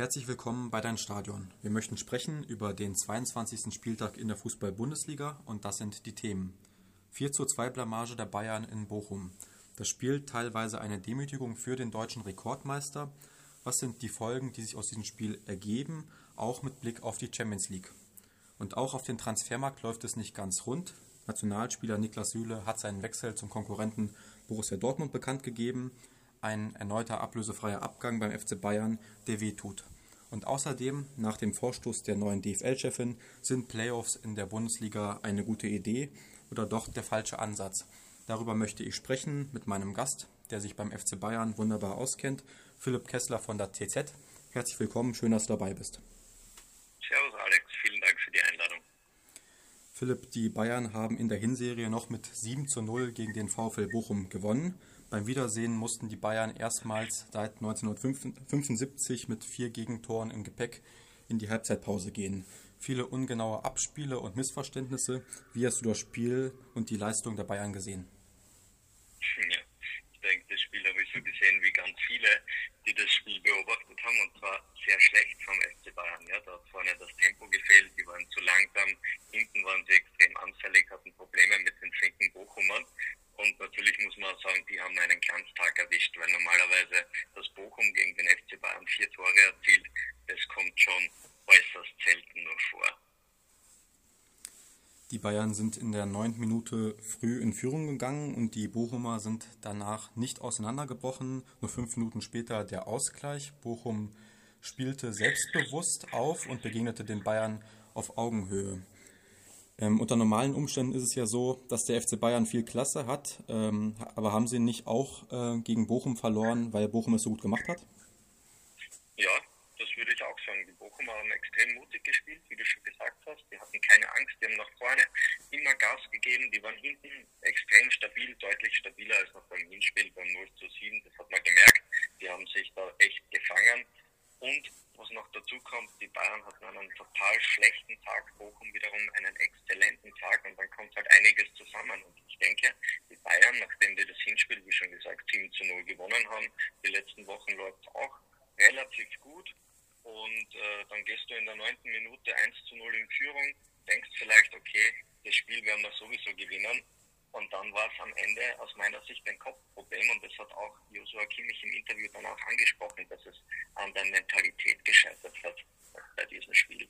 Herzlich willkommen bei Dein Stadion. Wir möchten sprechen über den 22. Spieltag in der Fußball-Bundesliga und das sind die Themen. 4 zu 2 Blamage der Bayern in Bochum. Das Spiel teilweise eine Demütigung für den deutschen Rekordmeister. Was sind die Folgen, die sich aus diesem Spiel ergeben, auch mit Blick auf die Champions League? Und auch auf den Transfermarkt läuft es nicht ganz rund. Nationalspieler Niklas Süle hat seinen Wechsel zum Konkurrenten Borussia Dortmund bekannt gegeben. Ein erneuter ablösefreier Abgang beim FC Bayern, der wehtut. Und außerdem, nach dem Vorstoß der neuen DFL-Chefin, sind Playoffs in der Bundesliga eine gute Idee oder doch der falsche Ansatz. Darüber möchte ich sprechen mit meinem Gast, der sich beim FC Bayern wunderbar auskennt, Philipp Kessler von der TZ. Herzlich willkommen, schön, dass du dabei bist. Servus Alex, vielen Dank für die Einladung. Philipp, die Bayern haben in der Hinserie noch mit 7 zu 0 gegen den VfL Bochum gewonnen. Beim Wiedersehen mussten die Bayern erstmals seit 1975 mit vier Gegentoren im Gepäck in die Halbzeitpause gehen. Viele ungenaue Abspiele und Missverständnisse. Wie hast du das Spiel und die Leistung der Bayern gesehen? Ja, ich denke, das Spiel habe ich so gesehen wie ganz viele, die das Spiel beobachtet haben und zwar sehr schlecht vom FC Bayern. Ja, da hat vorne das Tempo gefehlt, die waren zu langsam, hinten waren sie extrem anfällig, hatten Probleme mit den flinken Bochumern und natürlich muss man sagen, die haben einen Glanztag erwischt, weil normalerweise das Bochum gegen den FC Bayern vier Tore erzielt. Das kommt schon äußerst selten nur vor. Die Bayern sind in der neunten Minute früh in Führung gegangen und die Bochumer sind danach nicht auseinandergebrochen. Nur fünf Minuten später der Ausgleich. Bochum spielte selbstbewusst auf und begegnete den Bayern auf Augenhöhe. Ähm, unter normalen Umständen ist es ja so, dass der FC Bayern viel Klasse hat, ähm, aber haben sie nicht auch äh, gegen Bochum verloren, weil Bochum es so gut gemacht hat? Ja, das würde ich auch Bochumer haben extrem mutig gespielt, wie du schon gesagt hast. Die hatten keine Angst, die haben nach vorne immer Gas gegeben, die waren hinten extrem stabil, deutlich stabiler als noch beim Hinspiel beim 0 zu 7. Das hat man gemerkt. Die haben sich da echt gefangen. Und was noch dazu kommt, die Bayern hatten einen total schlechten Tag, Bochum wiederum einen exzellenten Tag und dann kommt halt einiges zusammen. Und ich denke, die Bayern, nachdem die das Hinspiel, wie schon gesagt, 7 zu 0 gewonnen haben, die letzten Wochen läuft es auch relativ gut. Und äh, dann gehst du in der neunten Minute 1 zu 0 in Führung, denkst vielleicht, okay, das Spiel werden wir sowieso gewinnen. Und dann war es am Ende aus meiner Sicht ein Kopfproblem und das hat auch Joshua Kimmich im Interview danach angesprochen, dass es an der Mentalität gescheitert hat bei diesem Spiel.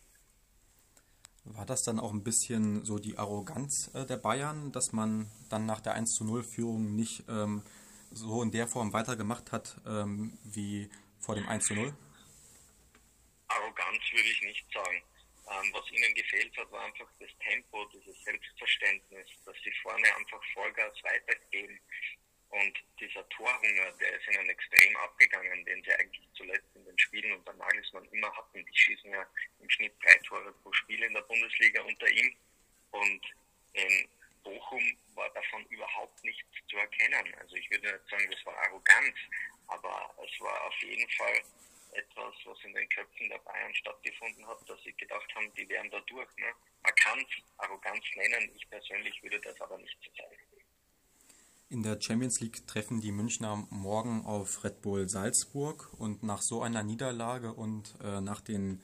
War das dann auch ein bisschen so die Arroganz äh, der Bayern, dass man dann nach der 1 zu 0 Führung nicht ähm, so in der Form weitergemacht hat ähm, wie vor dem 1 zu 0? Arroganz würde ich nicht sagen. Ähm, was ihnen gefehlt hat, war einfach das Tempo, dieses Selbstverständnis, dass sie vorne einfach Vollgas weitergeben. Und dieser Torhunger, der ist ihnen extrem abgegangen, den sie eigentlich zuletzt in den Spielen unter Nagelsmann immer hatten. Die schießen ja im Schnitt drei Tore pro Spiel in der Bundesliga unter ihm. Und in Bochum war davon überhaupt nichts zu erkennen. Also ich würde nicht sagen, das war Arroganz, aber es war auf jeden Fall etwas, was in den Köpfen der Stattgefunden hat, dass sie gedacht haben, die wären da durch. Ne? Man kann es Arroganz nennen, ich persönlich würde das aber nicht so zeigen. In der Champions League treffen die Münchner morgen auf Red Bull Salzburg und nach so einer Niederlage und äh, nach den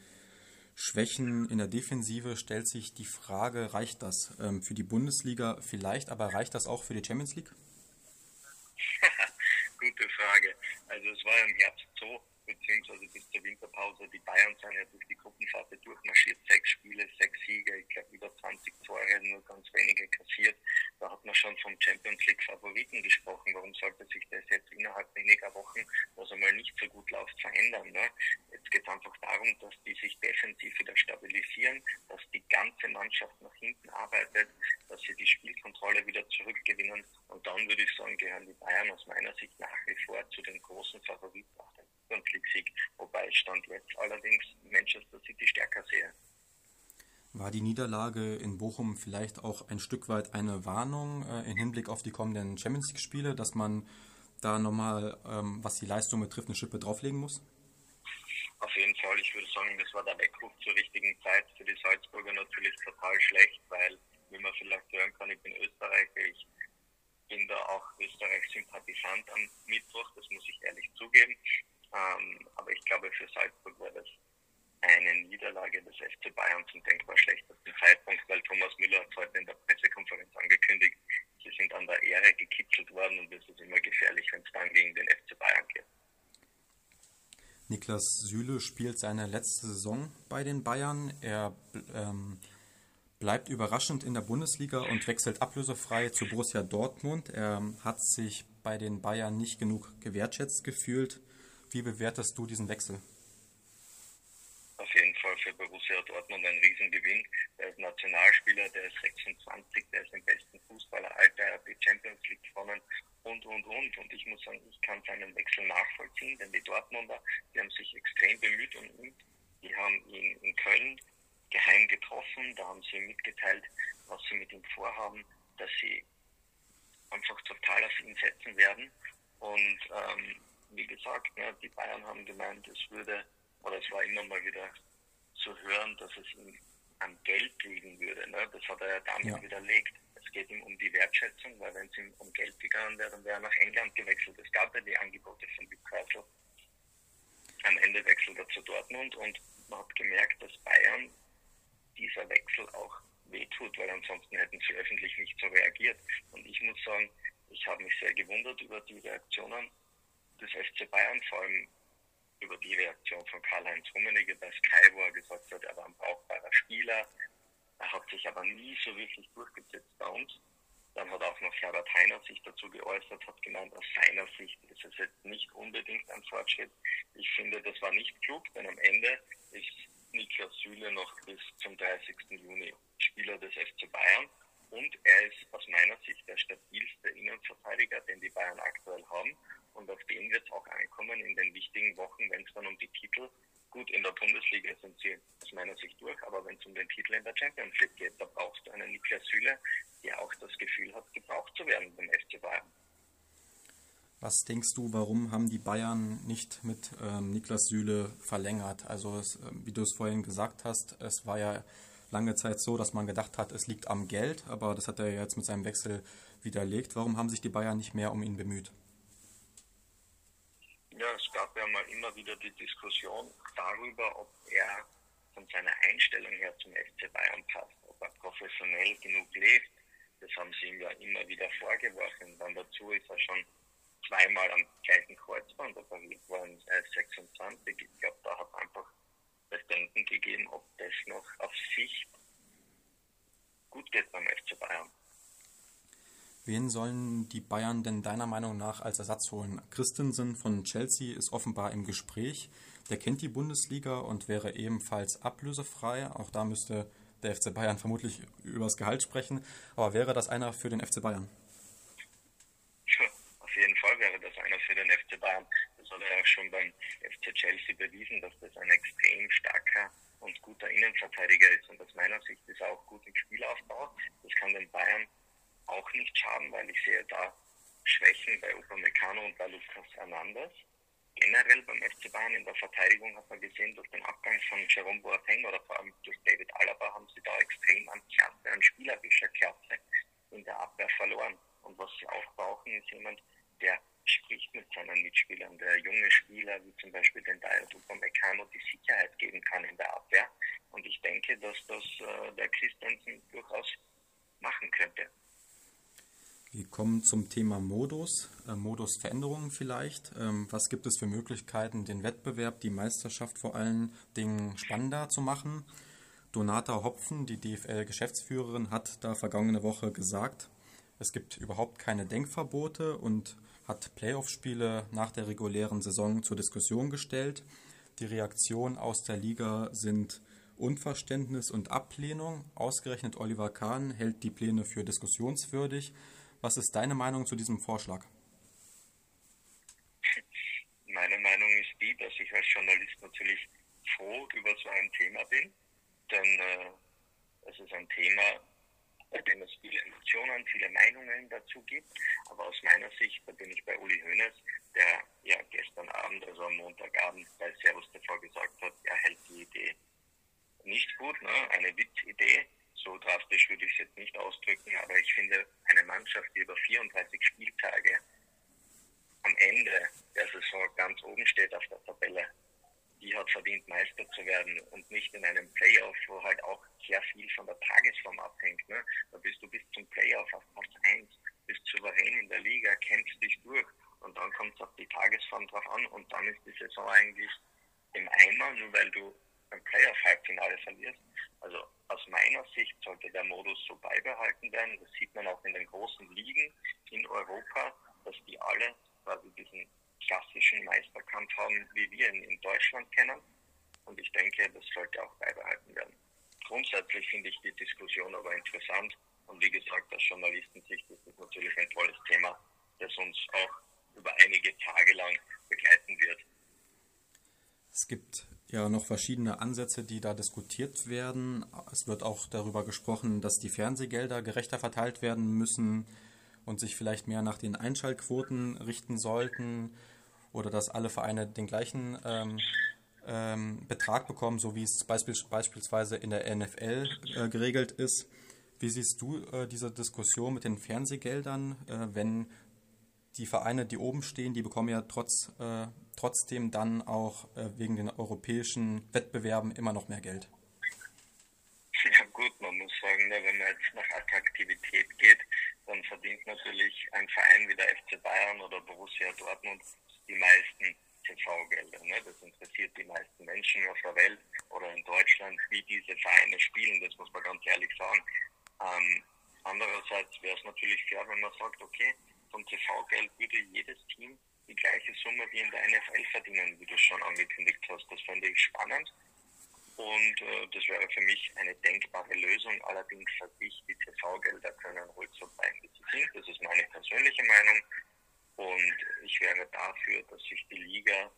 Schwächen in der Defensive stellt sich die Frage, reicht das ähm, für die Bundesliga vielleicht, aber reicht das auch für die Champions League? Gute Frage. Also es war im Herbst so, beziehungsweise bis zur Winterpause. Die Bayern sind ja durch die Gruppenphase durchmarschiert. Sechs Spiele, sechs Siege, ich glaube über 20 Tore, nur ganz wenige kassiert. Da hat man schon vom Champions League Favoriten gesprochen. Warum sollte sich das jetzt innerhalb weniger Wochen, was einmal nicht so gut läuft, verändern? Ne? Jetzt geht es einfach darum, dass die sich defensiv wieder stabilisieren, dass die ganze Mannschaft nach hinten arbeitet, dass sie die Spielkontrolle wieder zurückgewinnen. Und dann würde ich sagen, gehören die Bayern aus meiner Sicht nach wie vor zu den großen Favoriten Champions League-Sieg, wobei ich stand jetzt allerdings Manchester City stärker sehe. War die Niederlage in Bochum vielleicht auch ein Stück weit eine Warnung äh, im Hinblick auf die kommenden Champions League-Spiele, dass man da nochmal, ähm, was die Leistung betrifft, eine Schippe drauflegen muss? Auf jeden Fall, ich würde sagen, das war der Weckruf zur richtigen Zeit. Für die Salzburger natürlich total schlecht, weil, wie man vielleicht hören kann, ich bin Österreicher, ich bin da auch Österreich-Sympathisant am Mittwoch, das muss ich ehrlich zugeben. Ähm, aber ich glaube, für Salzburg war das eine Niederlage des FC Bayern zum denkbar schlechtesten Zeitpunkt, weil Thomas Müller hat heute in der Pressekonferenz angekündigt, sie sind an der Ehre gekitzelt worden und es ist immer gefährlich, wenn es dann gegen den FC Bayern geht. Niklas Süle spielt seine letzte Saison bei den Bayern. Er ähm, bleibt überraschend in der Bundesliga und wechselt ablösefrei zu Borussia Dortmund. Er hat sich bei den Bayern nicht genug gewertschätzt gefühlt. Wie bewertest du diesen Wechsel? Auf jeden Fall für Borussia Dortmund ein Riesengewinn. Er ist Nationalspieler, der ist 26, der ist im besten Fußballeralter, er hat die Champions League gewonnen und, und, und. Und ich muss sagen, ich kann seinen Wechsel nachvollziehen, denn die Dortmunder, die haben sich extrem bemüht um ihn. Die haben ihn in Köln geheim getroffen, da haben sie mitgeteilt, was sie mit ihm vorhaben, dass sie einfach total auf ihn setzen werden. Und ähm, wie gesagt, ne, die Bayern haben gemeint, es würde, oder es war immer mal wieder zu hören, dass es ihm am Geld liegen würde. Ne? Das hat er ja damit ja. widerlegt. Es geht ihm um die Wertschätzung, weil wenn es ihm um Geld gegangen wäre, dann wäre er nach England gewechselt. Es gab ja die Angebote von Newcastle. Am Ende wechselt er zu Dortmund und man hat gemerkt, dass Bayern dieser Wechsel auch wehtut, weil ansonsten hätten sie öffentlich nicht so reagiert. Und ich muss sagen, ich habe mich sehr gewundert über die Reaktionen des FC Bayern, vor allem über die Reaktion von Karl-Heinz Rummenigge bei Sky, wo er gesagt hat, er war ein brauchbarer Spieler. Er hat sich aber nie so wirklich durchgesetzt bei uns. Dann hat auch noch Herbert Heiner sich dazu geäußert, hat gemeint, aus seiner Sicht ist es jetzt nicht unbedingt ein Fortschritt. Ich finde, das war nicht klug, denn am Ende ist Niklas Süle noch bis zum 30. Juni Spieler des FC Bayern und er ist aus meiner Sicht der stabilste Innenverteidiger, den die Bayern aktuell haben und auf den wird es auch ankommen in den wichtigen Wochen, wenn es dann um die Titel Gut, in der Bundesliga sind sie aus meiner Sicht durch, aber wenn es um den Titel in der Champions League geht, da brauchst du einen Niklas Süle, der auch das Gefühl hat, gebraucht zu werden beim FC Bayern. Was denkst du, warum haben die Bayern nicht mit ähm, Niklas Süle verlängert? Also, es, äh, wie du es vorhin gesagt hast, es war ja lange Zeit so, dass man gedacht hat, es liegt am Geld, aber das hat er jetzt mit seinem Wechsel widerlegt. Warum haben sich die Bayern nicht mehr um ihn bemüht? Ja, es gab ja mal immer wieder die Diskussion darüber, ob er von seiner Einstellung her zum FC Bayern passt, ob er professionell genug lebt. Das haben sie ihm ja immer wieder vorgeworfen. Dann dazu ist er schon zweimal am gleichen Kreuzband operiert worden, er ist 26. Ich glaube, da hat einfach das Denken gegeben, ob das noch auf Sicht gut geht beim FC Bayern. Wen sollen die Bayern denn deiner Meinung nach als Ersatz holen? Christensen von Chelsea ist offenbar im Gespräch. Der kennt die Bundesliga und wäre ebenfalls ablösefrei. Auch da müsste der FC Bayern vermutlich über das Gehalt sprechen. Aber wäre das einer für den FC Bayern? Auf jeden Fall wäre das einer für den FC Bayern. Das hat er auch schon beim FC Chelsea bewiesen, dass das ein extrem starker und guter Innenverteidiger ist. Und aus meiner Sicht ist er auch gut im Spielaufbau. Das kann den Bayern auch nicht schaden, weil ich sehe da Schwächen bei Upamecano und bei Lucas Hernandez. Generell beim FC Bayern in der Verteidigung hat man gesehen, durch den Abgang von Jerome Boateng oder vor allem durch David Alaba haben sie da extrem an Klasse, an spielerischer Klasse in der Abwehr verloren. Und was sie auch brauchen, ist jemand, der spricht mit seinen Mitspielern, der junge Spieler, wie zum Beispiel den Dayot Upamecano, die Sicherheit geben kann in der Abwehr. Und ich denke, dass das äh, der Christensen durchaus machen könnte. Wir kommen zum Thema Modus, äh, Modusveränderungen vielleicht. Ähm, was gibt es für Möglichkeiten, den Wettbewerb, die Meisterschaft vor allen Dingen spannender zu machen? Donata Hopfen, die DFL-Geschäftsführerin, hat da vergangene Woche gesagt, es gibt überhaupt keine Denkverbote und hat Playoff-Spiele nach der regulären Saison zur Diskussion gestellt. Die Reaktionen aus der Liga sind Unverständnis und Ablehnung. Ausgerechnet Oliver Kahn hält die Pläne für diskussionswürdig. Was ist deine Meinung zu diesem Vorschlag? Meine Meinung ist die, dass ich als Journalist natürlich froh über so ein Thema bin, denn äh, es ist ein Thema, bei dem es viele Emotionen, viele Meinungen dazu gibt. Aber aus meiner Sicht, da bin ich bei Uli Hoeneß, der ja gestern Abend, also am Montagabend bei Servus TV gesagt hat, er hält die Idee nicht gut, ne? eine Witzidee so drastisch würde ich es jetzt nicht ausdrücken, aber ich finde, eine Mannschaft, die über 34 Spieltage am Ende der Saison ganz oben steht auf der Tabelle, die hat verdient, Meister zu werden und nicht in einem Playoff, wo halt auch sehr viel von der Tagesform abhängt. Ne? Da bist du bis zum Playoff auf Platz 1, bist souverän in der Liga, kämpfst dich durch und dann kommt es auf die Tagesform drauf an und dann ist die Saison eigentlich im Eimer, nur weil du ein Playoff-Halbfinale verlierst. Also aus meiner Sicht sollte der Modus so beibehalten werden. Das sieht man auch in den großen Ligen in Europa, dass die alle quasi diesen klassischen Meisterkampf haben, wie wir ihn in Deutschland kennen. Und ich denke, das sollte auch beibehalten werden. Grundsätzlich finde ich die Diskussion aber interessant. Und wie gesagt, aus Journalistensicht ist das natürlich ein tolles Thema, das uns auch über einige Tage lang begleiten wird. Es gibt ja noch verschiedene Ansätze, die da diskutiert werden. Es wird auch darüber gesprochen, dass die Fernsehgelder gerechter verteilt werden müssen und sich vielleicht mehr nach den Einschaltquoten richten sollten oder dass alle Vereine den gleichen ähm, ähm, Betrag bekommen, so wie es beispielsweise in der NFL äh, geregelt ist. Wie siehst du äh, diese Diskussion mit den Fernsehgeldern, äh, wenn die Vereine, die oben stehen, die bekommen ja trotz, äh, trotzdem dann auch äh, wegen den europäischen Wettbewerben immer noch mehr Geld? Ja gut, man muss sagen, ne, wenn man jetzt nach Attraktivität geht, dann verdient natürlich ein Verein wie der FC Bayern oder Borussia Dortmund die meisten TV-Gelder. Ne? Das interessiert die meisten Menschen auf der Welt oder in Deutschland, wie diese Vereine spielen, das muss man ganz ehrlich sagen. Ähm, andererseits wäre es natürlich fair, wenn man sagt, okay, vom TV-Geld würde jedes Team die gleiche Summe wie in der NFL verdienen, wie du schon angekündigt hast. Das fände ich spannend. Und äh, das wäre für mich eine denkbare Lösung. Allerdings sage ich, die TV-Gelder können ruhig so bleiben, wie sie sind. Das ist meine persönliche Meinung. Und ich wäre dafür, dass sich die Liga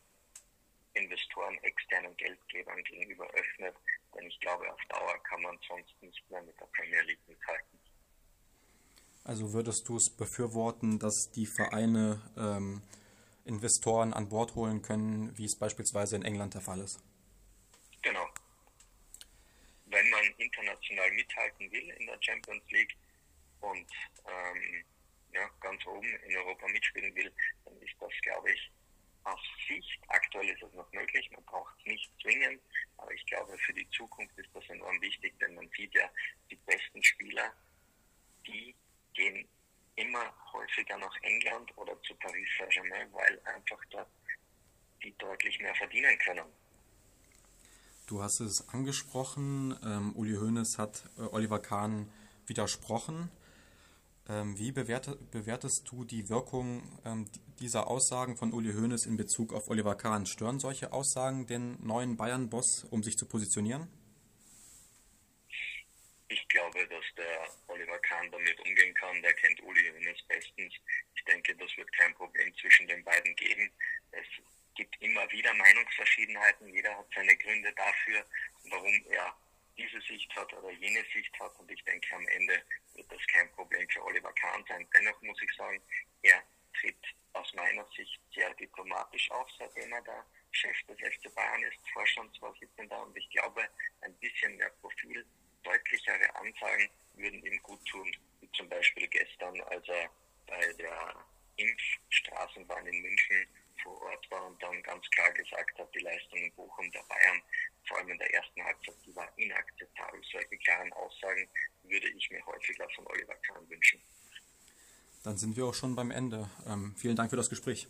Investoren, externen Geldgebern gegenüber öffnet. Denn ich glaube, auf Dauer kann man sonst nicht mehr mit der Premier League mithalten. Also würdest du es befürworten, dass die Vereine ähm, Investoren an Bord holen können, wie es beispielsweise in England der Fall ist? Genau. Wenn man international mithalten will in der Champions League und ähm, ja, ganz oben in Europa mitspielen will, dann ist das, glaube ich, aus Sicht, aktuell ist es noch möglich, man braucht es nicht zwingend, aber ich glaube, für die Zukunft ist das enorm wichtig, denn man sieht ja, die besten Spieler, die gehen immer häufiger nach England oder zu Paris Saint-Germain, weil einfach dort die deutlich mehr verdienen können. Du hast es angesprochen, ähm, Uli Hoeneß hat äh, Oliver Kahn widersprochen. Ähm, wie bewertet, bewertest du die Wirkung ähm, dieser Aussagen von Uli Hoeneß in Bezug auf Oliver Kahn? Stören solche Aussagen den neuen Bayern-Boss, um sich zu positionieren? Ich glaube, dass der Kahn damit umgehen kann. Der kennt Uli Hoeneß bestens. Ich denke, das wird kein Problem zwischen den beiden geben. Es gibt immer wieder Meinungsverschiedenheiten. Jeder hat seine Gründe dafür, warum er diese Sicht hat oder jene Sicht hat. Und ich denke, am Ende wird das kein Problem für Oliver Kahn sein. Dennoch muss ich sagen, er tritt aus meiner Sicht sehr diplomatisch auf, seitdem er der Chef des FC Bayern ist, Vorstandsvorsitzender. Und ich glaube, ein bisschen mehr Profil deutlichere Ansagen würden ihm gut tun, wie zum Beispiel gestern, als er bei der Impfstraßenbahn in München vor Ort war und dann ganz klar gesagt hat, die Leistung in Bochum der Bayern, vor allem in der ersten Halbzeit, die war inakzeptabel. Solche klaren Aussagen würde ich mir häufiger von Oliver Kahn wünschen. Dann sind wir auch schon beim Ende. Ähm, vielen Dank für das Gespräch.